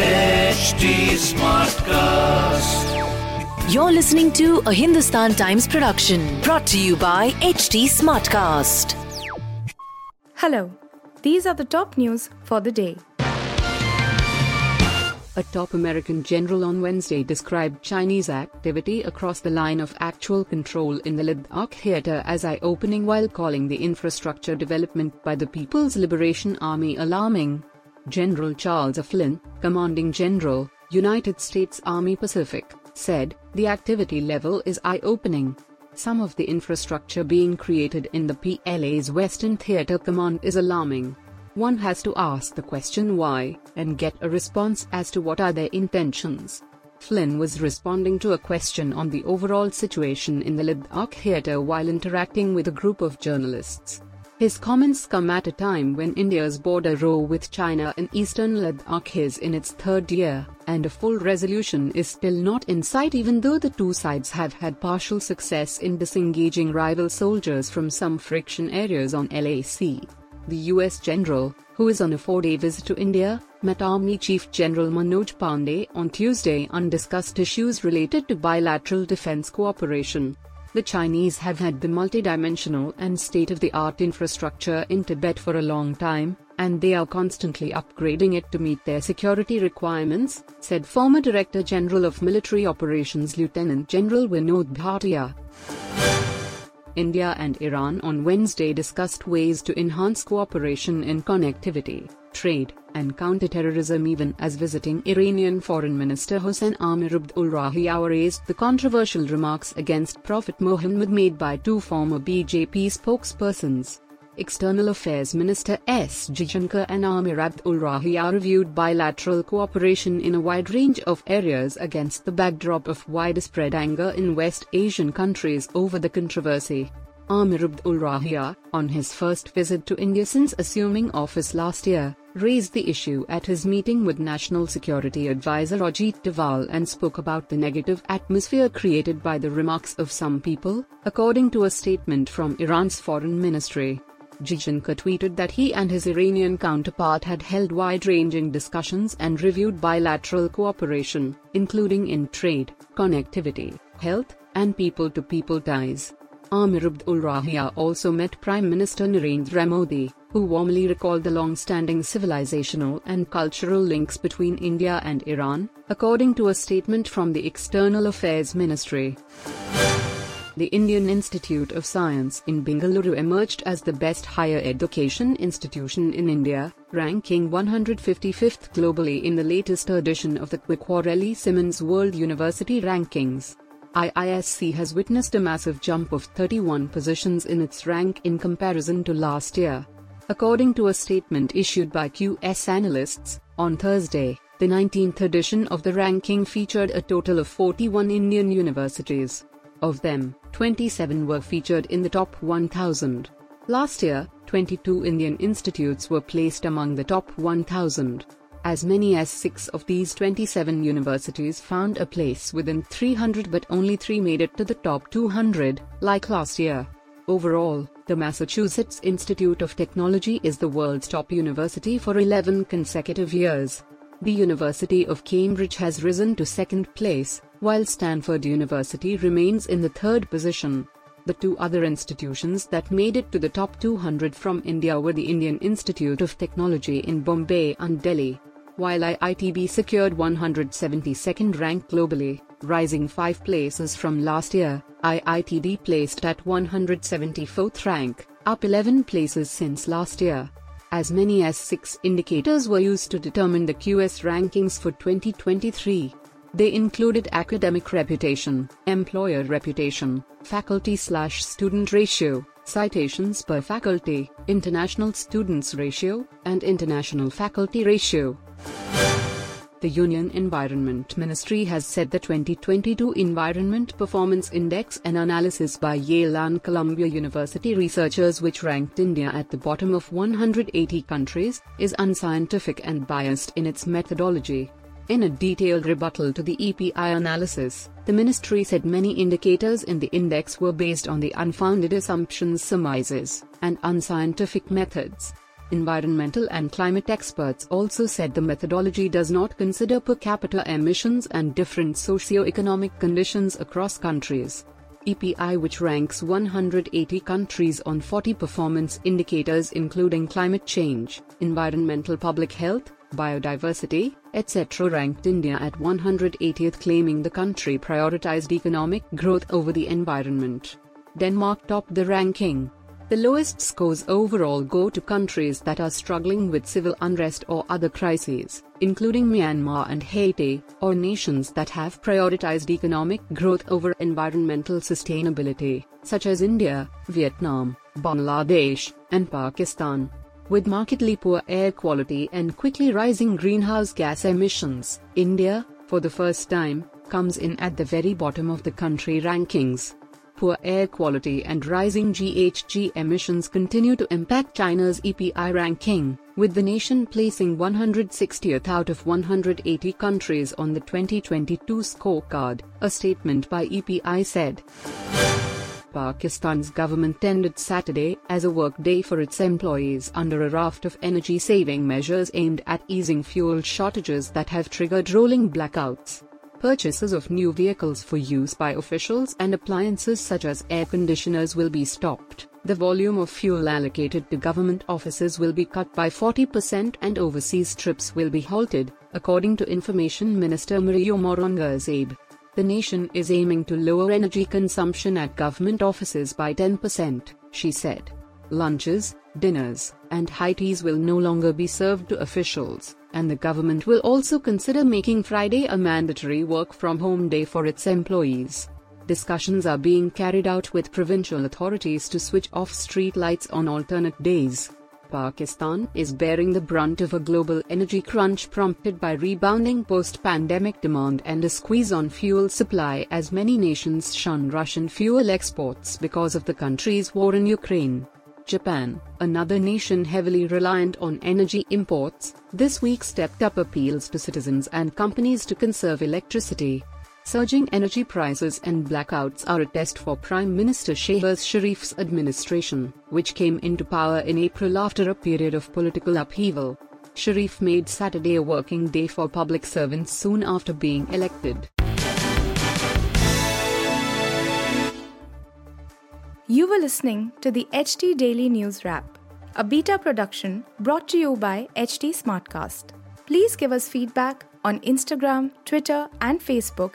HT Smartcast. You're listening to a Hindustan Times production brought to you by HT Smartcast. Hello, these are the top news for the day. A top American general on Wednesday described Chinese activity across the line of actual control in the Ladakh theater as eye opening while calling the infrastructure development by the People's Liberation Army alarming. General Charles A. Flynn, Commanding General, United States Army Pacific, said, The activity level is eye opening. Some of the infrastructure being created in the PLA's Western Theater Command is alarming. One has to ask the question why, and get a response as to what are their intentions. Flynn was responding to a question on the overall situation in the Ladakh theater while interacting with a group of journalists. His comments come at a time when India's border row with China in eastern Ladakh is in its third year, and a full resolution is still not in sight even though the two sides have had partial success in disengaging rival soldiers from some friction areas on LAC. The US general, who is on a four-day visit to India, met Army Chief General Manoj Pandey on Tuesday and discussed issues related to bilateral defense cooperation. The Chinese have had the multidimensional and state-of-the-art infrastructure in Tibet for a long time, and they are constantly upgrading it to meet their security requirements, said former Director General of Military Operations Lieutenant General Vinod Bhatia. India and Iran on Wednesday discussed ways to enhance cooperation in connectivity, trade, and counterterrorism even as visiting Iranian Foreign Minister Hossein Amir Abdollahian raised the controversial remarks against Prophet Muhammad made by two former BJP spokespersons. External Affairs Minister S. Jaishankar and Amir Abdollahian reviewed bilateral cooperation in a wide range of areas against the backdrop of widespread anger in West Asian countries over the controversy. Amir Abdollahian, on his first visit to India since assuming office last year, raised the issue at his meeting with National Security Advisor Ajit Doval and spoke about the negative atmosphere created by the remarks of some people, according to a statement from Iran's foreign ministry. Jaishankar tweeted that he and his Iranian counterpart had held wide-ranging discussions and reviewed bilateral cooperation, including in trade, connectivity, health, and people-to-people ties. Amir Rahia also met Prime Minister Narendra Modi, who warmly recalled the long-standing civilizational and cultural links between India and Iran, according to a statement from the External Affairs Ministry. The Indian Institute of Science in Bengaluru emerged as the best higher education institution in India, ranking 155th globally in the latest edition of the Quacquarelli Symonds World University Rankings. IISC has witnessed a massive jump of 31 positions in its rank in comparison to last year. According to a statement issued by QS analysts, on Thursday, the 19th edition of the ranking featured a total of 41 Indian universities. Of them, 27 were featured in the top 1000. Last year, 22 Indian institutes were placed among the top 1000. As many as six of these 27 universities found a place within 300 but only three made it to the top 200, like last year. Overall, the Massachusetts Institute of Technology is the world's top university for 11 consecutive years. The University of Cambridge has risen to second place, while Stanford University remains in the third position. The two other institutions that made it to the top 200 from India were the Indian Institute of Technology in Bombay and Delhi while IITB secured 172nd rank globally, rising 5 places from last year. IITD placed at 174th rank, up 11 places since last year. As many as 6 indicators were used to determine the QS rankings for 2023. They included academic reputation, employer reputation, faculty-slash-student ratio, citations per faculty, international students ratio, and international faculty ratio. The Union Environment Ministry has said the 2022 Environment Performance Index an analysis by Yale and Columbia University researchers which ranked India at the bottom of 180 countries, is unscientific and biased in its methodology. In a detailed rebuttal to the EPI analysis, the ministry said many indicators in the index were based on the unfounded assumptions surmises, and unscientific methods. Environmental and climate experts also said the methodology does not consider per capita emissions and different socio-economic conditions across countries. EPI which ranks 180 countries on 40 performance indicators including climate change, environmental public health, biodiversity, etc. ranked India at 180th claiming the country prioritized economic growth over the environment. Denmark topped the ranking. The lowest scores overall go to countries that are struggling with civil unrest or other crises, including Myanmar and Haiti, or nations that have prioritized economic growth over environmental sustainability, such as India, Vietnam, Bangladesh, and Pakistan. With markedly poor air quality and quickly rising greenhouse gas emissions, India, for the first time, comes in at the very bottom of the country rankings poor air quality and rising GHG emissions continue to impact China's EPI ranking, with the nation placing 160th out of 180 countries on the 2022 scorecard, a statement by EPI said. Pakistan's government ended Saturday as a work day for its employees under a raft of energy saving measures aimed at easing fuel shortages that have triggered rolling blackouts. Purchases of new vehicles for use by officials and appliances such as air conditioners will be stopped. The volume of fuel allocated to government offices will be cut by 40% and overseas trips will be halted, according to Information Minister Mariam Aurangzeb. The nation is aiming to lower energy consumption at government offices by 10%, she said. Lunches, dinners, and high teas will no longer be served to officials and the government will also consider making Friday a mandatory work from home day for its employees. Discussions are being carried out with provincial authorities to switch off street lights on alternate days. Pakistan is bearing the brunt of a global energy crunch prompted by rebounding post pandemic demand and a squeeze on fuel supply as many nations shun Russian fuel exports because of the country's war in Ukraine. Japan, another nation heavily reliant on energy imports, this week stepped up appeals to citizens and companies to conserve electricity. Surging energy prices and blackouts are a test for Prime Minister Shehbaz Sharif's administration, which came into power in April after a period of political upheaval. Sharif made Saturday a working day for public servants soon after being elected. You were listening to the HT Daily News Wrap, a beta production brought to you by HT Smartcast. Please give us feedback on Instagram, Twitter, and Facebook